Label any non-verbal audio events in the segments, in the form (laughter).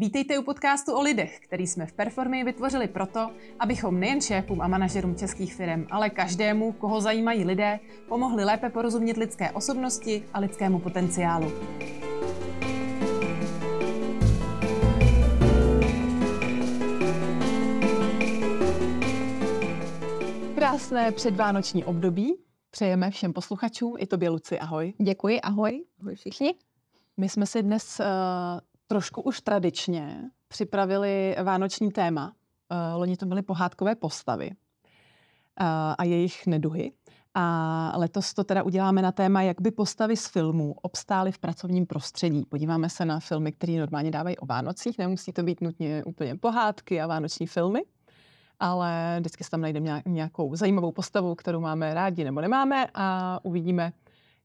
Vítejte u podcastu o lidech, který jsme v Performy vytvořili proto, abychom nejen šéfům a manažerům českých firm, ale každému, koho zajímají lidé, pomohli lépe porozumět lidské osobnosti a lidskému potenciálu. Krásné předvánoční období přejeme všem posluchačům, i tobě Luci, ahoj. Děkuji, ahoj, ahoj všichni. My jsme si dnes uh, trošku už tradičně připravili vánoční téma. Uh, loni to byly pohádkové postavy uh, a jejich neduhy. A letos to teda uděláme na téma, jak by postavy z filmů obstály v pracovním prostředí. Podíváme se na filmy, které normálně dávají o Vánocích. Nemusí to být nutně úplně pohádky a vánoční filmy, ale vždycky se tam najdeme nějakou zajímavou postavu, kterou máme rádi nebo nemáme a uvidíme,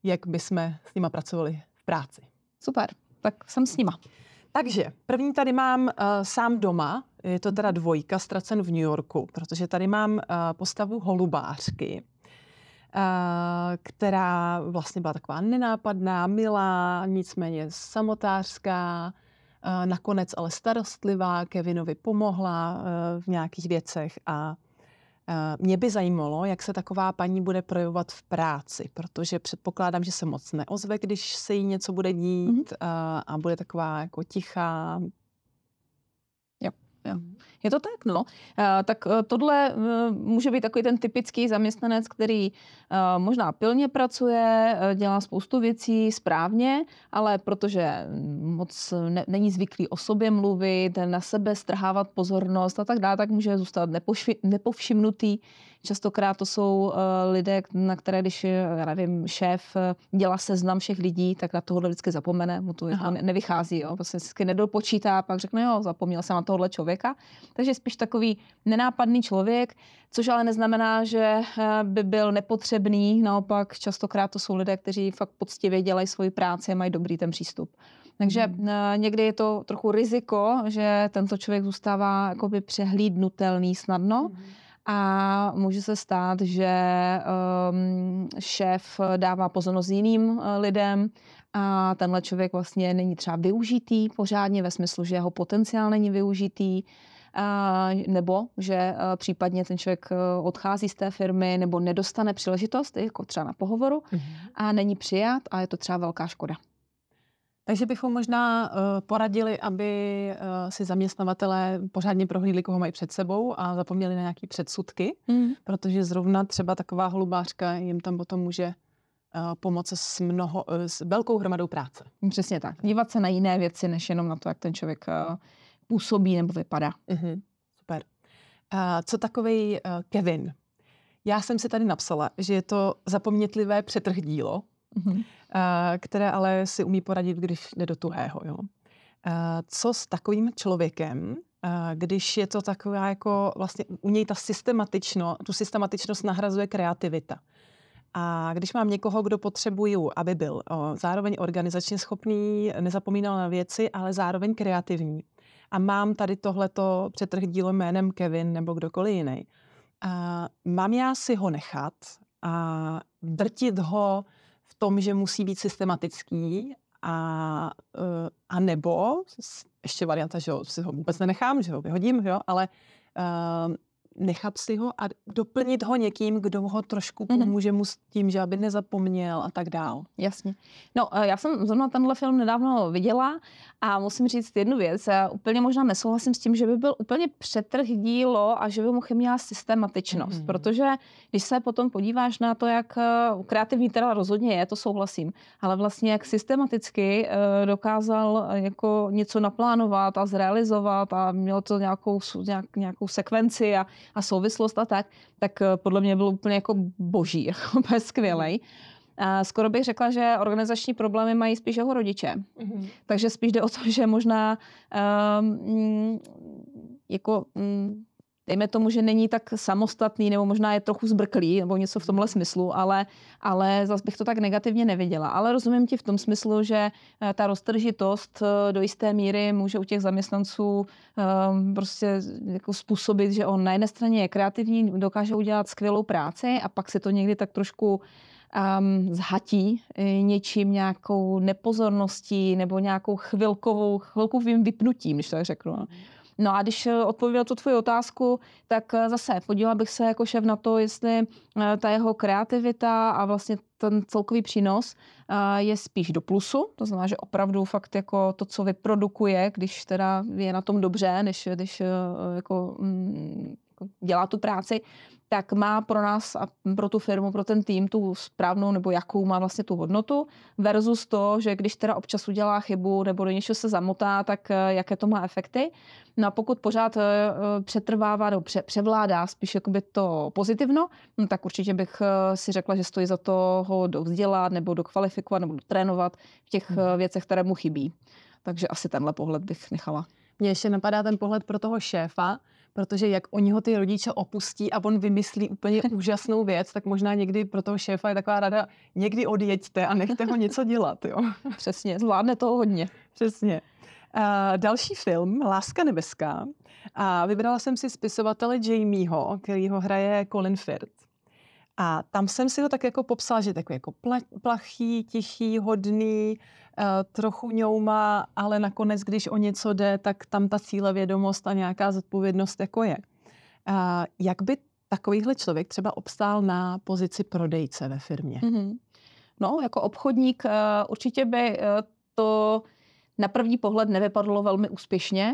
jak bychom s nima pracovali v práci. Super, tak jsem s nima. Takže první tady mám uh, sám doma, je to teda dvojka, ztracen v New Yorku, protože tady mám uh, postavu holubářky, uh, která vlastně byla taková nenápadná, milá, nicméně samotářská, uh, nakonec ale starostlivá, Kevinovi pomohla uh, v nějakých věcech a mě by zajímalo, jak se taková paní bude projevovat v práci, protože předpokládám, že se moc neozve, když se jí něco bude dít mm-hmm. a bude taková jako tichá, Jo. Je to tak, no. Uh, tak uh, tohle uh, může být takový ten typický zaměstnanec, který možná pilně pracuje, dělá spoustu věcí správně, ale protože moc ne, není zvyklý o sobě mluvit, na sebe strhávat pozornost a tak dále, tak může zůstat nepovšimnutý. Častokrát to jsou lidé, na které, když, já nevím, šéf dělá seznam všech lidí, tak na tohle vždycky zapomene, mu to jako nevychází, jo. Prostě vždycky nedopočítá, pak řekne, jo, zapomněl jsem na tohle člověka. Takže spíš takový nenápadný člověk, což ale neznamená, že eh, by byl nepotřebný. Naopak častokrát to jsou lidé, kteří fakt poctivě dělají svoji práci a mají dobrý ten přístup. Takže mm. někdy je to trochu riziko, že tento člověk zůstává jakoby přehlídnutelný snadno. Mm. A může se stát, že um, šéf dává pozornost jiným uh, lidem a tenhle člověk vlastně není třeba využitý pořádně ve smyslu, že jeho potenciál není využitý, nebo že případně ten člověk odchází z té firmy nebo nedostane příležitost, jako třeba na pohovoru, mm-hmm. a není přijat a je to třeba velká škoda. Takže bychom možná uh, poradili, aby uh, si zaměstnavatelé pořádně prohlídli, koho mají před sebou a zapomněli na nějaké předsudky, mm. protože zrovna třeba taková holubářka jim tam potom může pomoct s, mnoho, s velkou hromadou práce. Přesně tak. Dívat se na jiné věci, než jenom na to, jak ten člověk působí nebo vypadá. Mm-hmm. Super. Uh, co takový Kevin? Já jsem si tady napsala, že je to zapomnětlivé přetrhdílo, mm-hmm. uh, které ale si umí poradit, když jde do tuhého. Jo? Uh, co s takovým člověkem, uh, když je to taková jako vlastně u něj ta systematično, tu systematičnost nahrazuje kreativita. A když mám někoho, kdo potřebuju, aby byl o, zároveň organizačně schopný, nezapomínal na věci, ale zároveň kreativní, a mám tady tohleto dílo jménem Kevin nebo kdokoliv jiný, a mám já si ho nechat a drtit ho v tom, že musí být systematický a, e, a nebo, ještě varianta, že ho, si ho vůbec nenechám, že ho vyhodím, jo, ale uh, nechat si ho a doplnit ho někým, kdo ho trošku mhm. pomůže mu s tím, že aby nezapomněl a tak dál. Jasně. No, eh, já jsem zrovna tenhle film nedávno viděla a musím říct jednu věc. Já úplně možná nesouhlasím s tím, že by byl úplně přetrh dílo a že by mu chyběla systematičnost, mm. protože když se potom podíváš na to, jak eh, kreativní teda rozhodně je, to souhlasím, ale vlastně jak systematicky eh, dokázal jako něco naplánovat a zrealizovat a měl to nějakou, nějak, nějakou sekvenci a a souvislost a tak, tak eh, podle mě byl úplně jako boží, (laughs) jako úplně skvělej. A skoro bych řekla, že organizační problémy mají spíš jeho rodiče. Mm-hmm. Takže spíš jde o to, že možná um, jako um, dejme tomu, že není tak samostatný, nebo možná je trochu zbrklý, nebo něco v tomhle smyslu, ale, ale zase bych to tak negativně neviděla. Ale rozumím ti v tom smyslu, že eh, ta roztržitost eh, do jisté míry může u těch zaměstnanců um, prostě jako způsobit, že on na jedné straně je kreativní, dokáže udělat skvělou práci a pak se to někdy tak trošku um, zhatí něčím, nějakou nepozorností nebo nějakou chvilkovou, chvilkovým vypnutím, když to tak řeknu. No. A když eh, odpověděl tu tvoji otázku, tak eh, zase podívala bych se jako šéf na to, jestli eh, ta jeho kreativita a vlastně ten celkový přínos je spíš do plusu, to znamená, že opravdu fakt jako to, co vyprodukuje, když teda je na tom dobře, než když jako mm, dělá tu práci, tak má pro nás a pro tu firmu, pro ten tým tu správnou nebo jakou má vlastně tu hodnotu versus to, že když teda občas udělá chybu nebo do něčeho se zamotá, tak eh, jaké to má efekty. No a pokud pořád eh, eh, přetrvává nebo pře- převládá spíš jakoby to pozitivno, no tak určitě bych si řekla, že stojí za to ho dovzdělat nebo dokvalifikovat nebo trénovat v těch hmm. věcech, které mu chybí. Takže asi tenhle pohled bych nechala. Mně ještě napadá ten pohled pro toho šéfa, protože jak oni ho ty rodiče opustí a on vymyslí úplně (laughs) úžasnou věc, tak možná někdy pro toho šéfa je taková rada, někdy odjeďte a nechte ho něco dělat. Jo? (laughs) Přesně, zvládne to hodně. Přesně. Uh, další film, Láska nebeská. A vybrala jsem si spisovatele Jamieho, který ho hraje Colin Firth. A tam jsem si ho tak jako popsala, že takový jako plachý, tichý, hodný, uh, trochu ňouma, ale nakonec, když o něco jde, tak tam ta cílevědomost a nějaká zodpovědnost jako je. Uh, jak by takovýhle člověk třeba obstál na pozici prodejce ve firmě? Mm-hmm. No, jako obchodník uh, určitě by to na první pohled nevypadlo velmi úspěšně,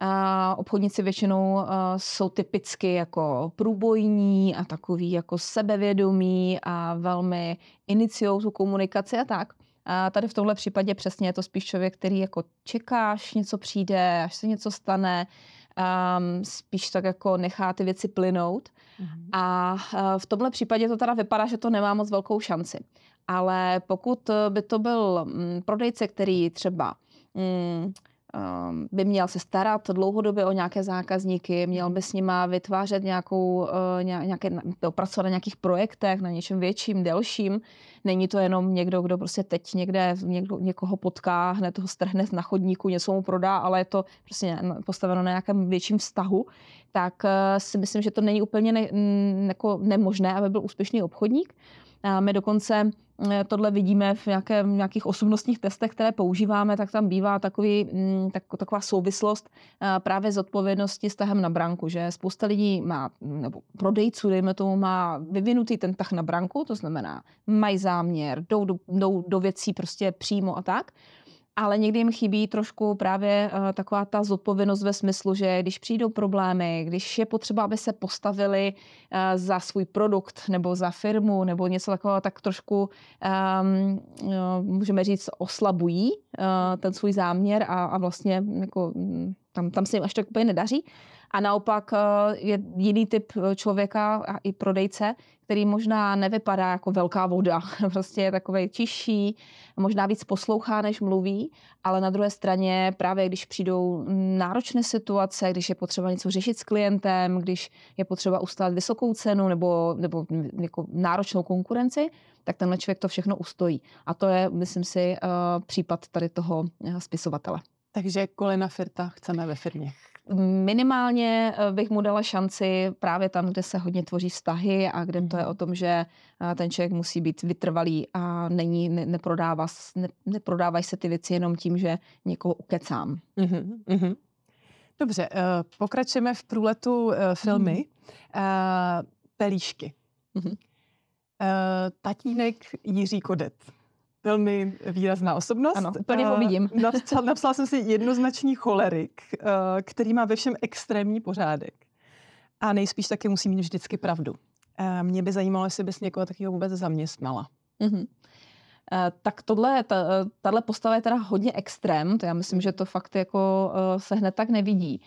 a obchodníci většinou jsou typicky jako průbojní a takový jako sebevědomí a velmi iniciují tu komunikaci a tak. A tady v tomhle případě přesně je to spíš člověk, který jako čeká, až něco přijde, až se něco stane, um, spíš tak jako nechá ty věci plynout. Mm-hmm. A uh, v tomhle případě to teda vypadá, že to nemá moc velkou šanci. Ale pokud by to byl mm, prodejce, který třeba mm, Ehm, by měl se starat dlouhodobě o nějaké zákazníky, měl by s nima vytvářet nějakou, eh, nějaké, pracovat na nějakých projektech, na něčem větším, delším. Není to jenom někdo, kdo prostě teď někde někdo, někoho potká, hned toho strhne na chodníku, něco mu prodá, ale je to prostě postaveno na nějakém větším vztahu, tak eh, si myslím, že to není úplně ne, jako nemožné, aby byl úspěšný obchodník. My dokonce tohle vidíme v nějaké, nějakých osobnostních testech, které používáme, tak tam bývá takový, mm, tak, taková souvislost eh, právě z odpovědnosti s tahem na branku, že spousta lidí má, nebo prodejců, dejme tomu, má vyvinutý ten tah na branku, to znamená, mají záměr, jdou do, jdou do věcí prostě přímo a tak, ale někdy jim chybí trošku právě uh, taková ta zodpovědnost ve smyslu, že když přijdou problémy, když je potřeba, aby se postavili uh, za svůj produkt nebo za firmu nebo něco takového, tak trošku um, uh, můžeme říct oslabují ten svůj záměr a, a vlastně jako, mm, tam, tam se jim až tak úplně nedaří. A naopak je jiný typ člověka a i prodejce, který možná nevypadá jako velká voda, (laughs) prostě je takový tižší, možná víc poslouchá, než mluví, ale na druhé straně právě když přijdou náročné situace, když je potřeba něco řešit s klientem, když je potřeba ustát vysokou cenu nebo, nebo jako náročnou konkurenci, tak tenhle člověk to všechno ustojí. A to je, myslím si, uh, případ tady toho uh, spisovatele. Takže Kolina Firta chceme ve firmě minimálně eh, bych mu dala šanci právě tam, kde se hodně tvoří vztahy a kde to je mhm. o tom, že eh, ten člověk musí být vytrvalý a není, ne, neprodává, ne, neprodávají se ty věci jenom tím, že někoho ukecám. Mm-hmm, mm-hmm. Dobře, pokračujeme v průletu filmy. Mm-hmm. Pelíšky. Mm-hmm. Uh, tatínek Jiří Kodet velmi výrazná osobnost. Ano, úplně ho vidím. Napsal, napsala jsem si jednoznačný cholerik, eh, který má ve všem extrémní pořádek. A nejspíš taky musí mít vždycky pravdu. Eh, mě by zajímalo, jestli bys někoho takového vůbec zaměstnala. Mm-hmm. Tak tohle, tahle postava je teda hodně extrém, to já myslím, že to fakt jako se hned tak nevidí.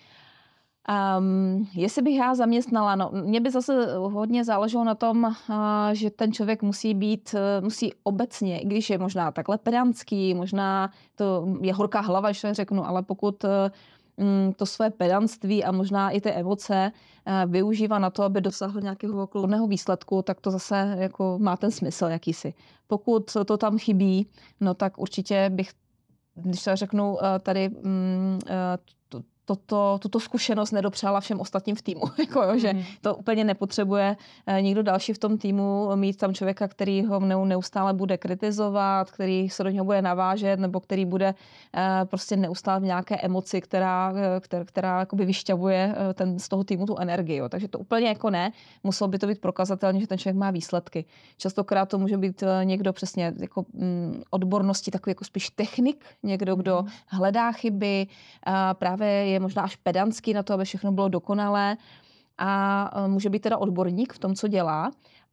Um, jestli bych já zaměstnala, no, mě by zase hodně záleželo na tom, uh, že ten člověk musí být, uh, musí obecně, i když je možná takhle pedantský, možná to je horká hlava, to řeknu, ale pokud uh, to své pedantství a možná i ty emoce uh, využívá na to, aby dosáhl nějakého okolného výsledku, tak to zase jako má ten smysl jakýsi. Pokud to tam chybí, no tak určitě bych, když to řeknu, tady uh, toto, tuto zkušenost nedopřála všem ostatním v týmu. (laughs) jako jo, že mhm. to úplně nepotřebuje eh, nikdo další v tom týmu mít tam člověka, který ho neustále bude kritizovat, který se do něho bude navážet, nebo který bude eh, prostě neustále v nějaké emoci, která, eh, která, která jakoby vyšťavuje ten, z toho týmu tu energii. Jo. Takže to úplně jako ne. Muselo by to být prokazatelně, že ten člověk má výsledky. Častokrát to může být někdo přesně jako mm, odbornosti, takový jako spíš technik, někdo, kdo mhm. hledá chyby, právě je možná až pedantský na to, aby všechno bylo dokonalé a e, může být teda odborník v tom, co dělá.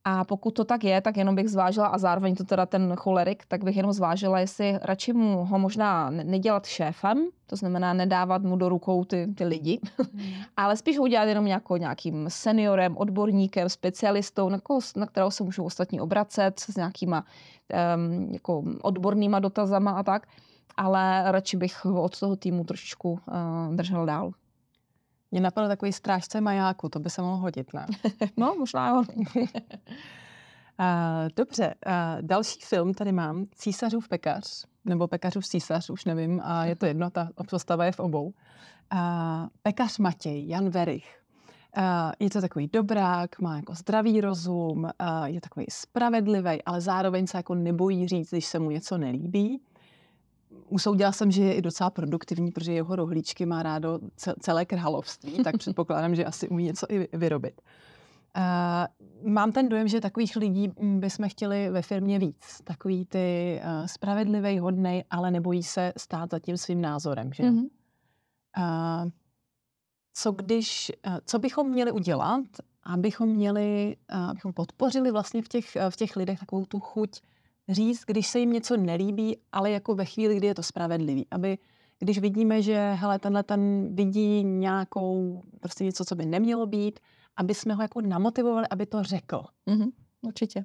A pokud to tak je, tak jenom bych zvážila, a zároveň to teda ten cholerik, tak bych jenom zvážila, jestli radši mu ho možná nedělat šéfem, to znamená nedávat mu do rukou ty, ty lidi, mm. (laughs) ale spíš ho udělat jenom nějakou, nějakým seniorem, odborníkem, specialistou, na, koho, na kterého se můžou ostatní obracet s nějakýma um, jako odbornýma dotazama a tak ale radši bych ho od toho týmu trošičku uh, držel dál. Mě napadl takový strážce majáku, to by se mohlo hodit, ne? (laughs) no, možná jo. uh, (laughs) dobře, uh, další film tady mám, Císařův pekař, nebo Pekařův císař, už nevím, a je to jedno, ta postava je v obou. Uh, pekař Matěj, Jan Verich. Uh, je to takový dobrák, má jako zdravý rozum, uh, je takový spravedlivý, ale zároveň se jako nebojí říct, když se mu něco nelíbí usoudila jsem, že je i docela produktivní, protože jeho rohlíčky má rádo celé království, tak (laughs) předpokládám, že asi umí něco i vyrobit. Uh, mám ten dojem, že takových lidí mm, bychom chtěli ve firmě víc. Takový ty uh, spravedlivý, hodnej, ale nebojí se stát za tím svým názorem. Že? Mm-hmm. Uh, co když, uh, co bychom měli udělat, abychom měli, uh, abychom podpořili vlastně v těch, uh, v těch lidech takovou tu chuť říct, když se jim něco nelíbí, ale jako ve chvíli, kdy je to spravedlivý. Aby, když vidíme, že hele, tenhle ten vidí nějakou, prostě něco, co by nemělo být, aby jsme ho jako namotivovali, aby to řekl. Mm-hmm, určitě.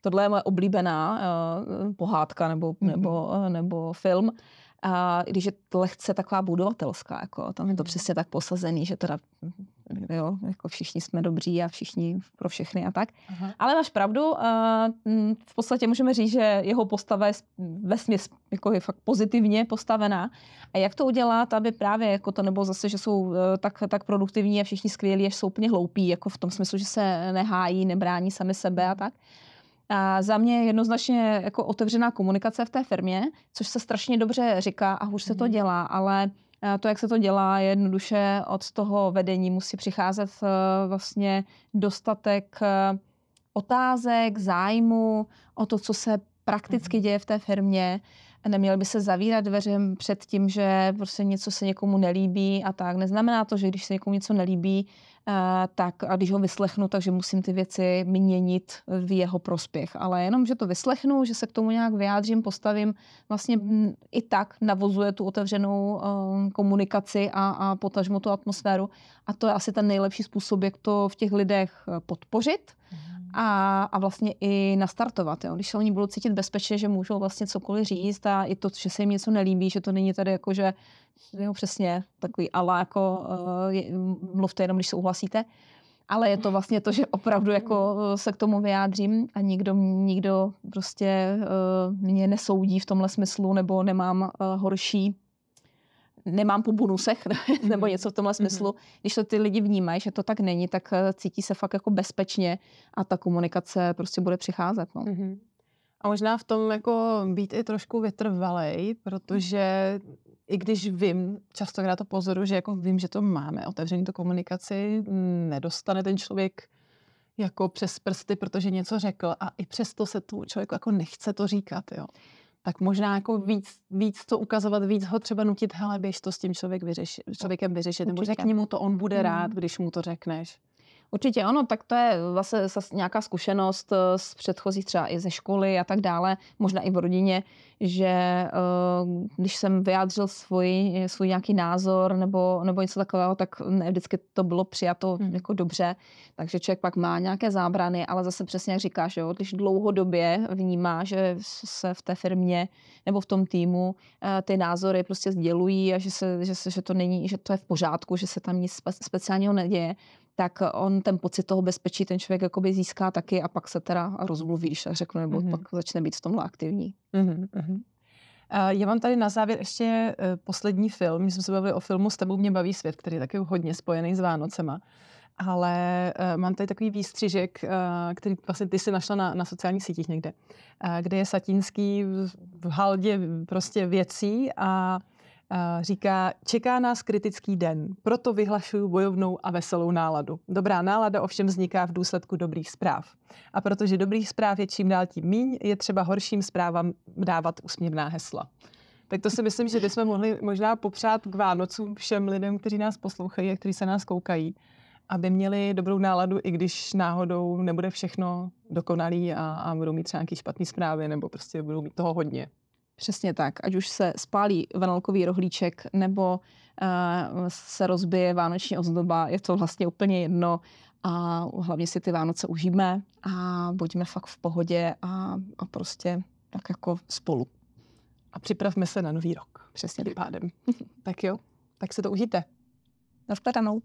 Tohle je moje oblíbená uh, pohádka nebo, mm-hmm. nebo, uh, nebo film. A když je lehce taková budovatelská, jako tam je to mhm. přesně tak posazený, že teda jo, jako všichni jsme dobří a všichni pro všechny a tak. Aha. Ale máš pravdu, a v podstatě můžeme říct, že jeho postava je ve směs jako je fakt pozitivně postavená. A jak to udělat, aby právě jako to nebo zase, že jsou e, tak, tak produktivní a všichni skvělí, až jsou úplně hloupí, jako v tom smyslu, že se nehájí, nebrání sami sebe a tak. A za mě je jednoznačně jako otevřená komunikace v té firmě, což se strašně dobře říká a už se to mhm. dělá, ale to, jak se to dělá, je jednoduše od toho vedení musí přicházet e, vlastně dostatek e, otázek, zájmu o to, co se prakticky mhm. děje v té firmě. Neměl by se zavírat dveře před tím, že prostě něco se někomu nelíbí a tak. Neznamená to, že když se někomu něco nelíbí, tak a když ho vyslechnu, takže musím ty věci měnit v jeho prospěch. Ale jenom, že to vyslechnu, že se k tomu nějak vyjádřím, postavím, vlastně i tak navozuje tu otevřenou um, komunikaci a, a potažmo tu atmosféru. A to je asi ten nejlepší způsob, jak to v těch lidech eh, podpořit mhm. A, a vlastně i nastartovat. Jo. Když se oni budou cítit bezpečně, že můžou vlastně cokoliv říct a i to, že se jim něco nelíbí, že to není tady jako, že jo, přesně takový ale jako uh, mluvte jenom, když souhlasíte. Ale je to vlastně to, že opravdu jako eh, se k tomu vyjádřím a nikdo, nikdo prostě uh, mě nesoudí v tomhle smyslu nebo nemám uh, horší nemám po bonusech (laughs) nebo něco v tomhle mhm. smyslu. Když to ty lidi vnímají, že to tak není, tak cítí se fakt jako bezpečně a ta komunikace prostě bude přicházet. No. Mm-hmm. A možná v tom jako být i trošku vytrvalej, protože i když vím, častokrát to pozoru, že jako vím, že to máme, otevřený to komunikaci, nedostane ten člověk jako přes prsty, protože něco řekl a i přesto se tu člověku jako nechce to říkat, jo. Tak možná jako víc, víc to ukazovat, víc ho třeba nutit, hele, běž to s tím člověk vyřešit, člověkem vyřešit, nebo řekni mu to, on bude rád, hmm. když mu to řekneš. Určitě ano, tak to je zase, zase nějaká zkušenost eh, z předchozích třeba i ze školy a tak dále, možná i v rodině, že eh, když jsem vyjádřil svůj, svůj nějaký názor nebo, nebo něco takového, tak ne vždycky to bylo přijato hmm. jako dobře, takže člověk pak má nějaké zábrany, ale zase přesně jak říkáš, jo, když dlouhodobě vnímá, že se v té firmě nebo v tom týmu eh, ty názory prostě sdělují a že, se, že, se, že to není, že to je v pořádku, že se tam nic speciálního neděje, tak on ten pocit toho bezpečí ten člověk jakoby získá taky a pak se teda rozmluví, když řeknu, nebo mm-hmm. pak začne být v tomhle aktivní. Mm-hmm. Já mám tady na závěr ještě poslední film. My jsme se bavili o filmu S tebou mě baví svět, který je taky hodně spojený s Vánocema ale uh, mám tady takový výstřižek, uh, který vlastně ty si našla na, na sociálních sítích někde, uh, kde je Satinský v, v haldě prostě věcí a říká, čeká nás kritický den, proto vyhlašuju bojovnou a veselou náladu. Dobrá nálada ovšem vzniká v důsledku dobrých zpráv. A protože dobrých zpráv je čím dál tím míň, je třeba horším zprávám dávat úsměvná hesla. Tak to si myslím, že bychom mohli možná popřát k Vánocům všem lidem, kteří nás poslouchají a kteří se nás koukají aby měli dobrou náladu, i když náhodou nebude všechno dokonalý a, a budou mít třeba nějaký špatný zprávy nebo prostě budou mít toho hodně. Přesně tak. Ať už se spálí vanilkový rohlíček nebo uh, se rozbije vánoční ozdoba, je to vlastně úplně jedno a hlavně si ty Vánoce užijeme a buďme fakt v pohodě a, a prostě tak jako spolu. A připravme se na nový rok. Přesně tak. pádem. (laughs) tak jo, tak se to užijte. Nashledanou.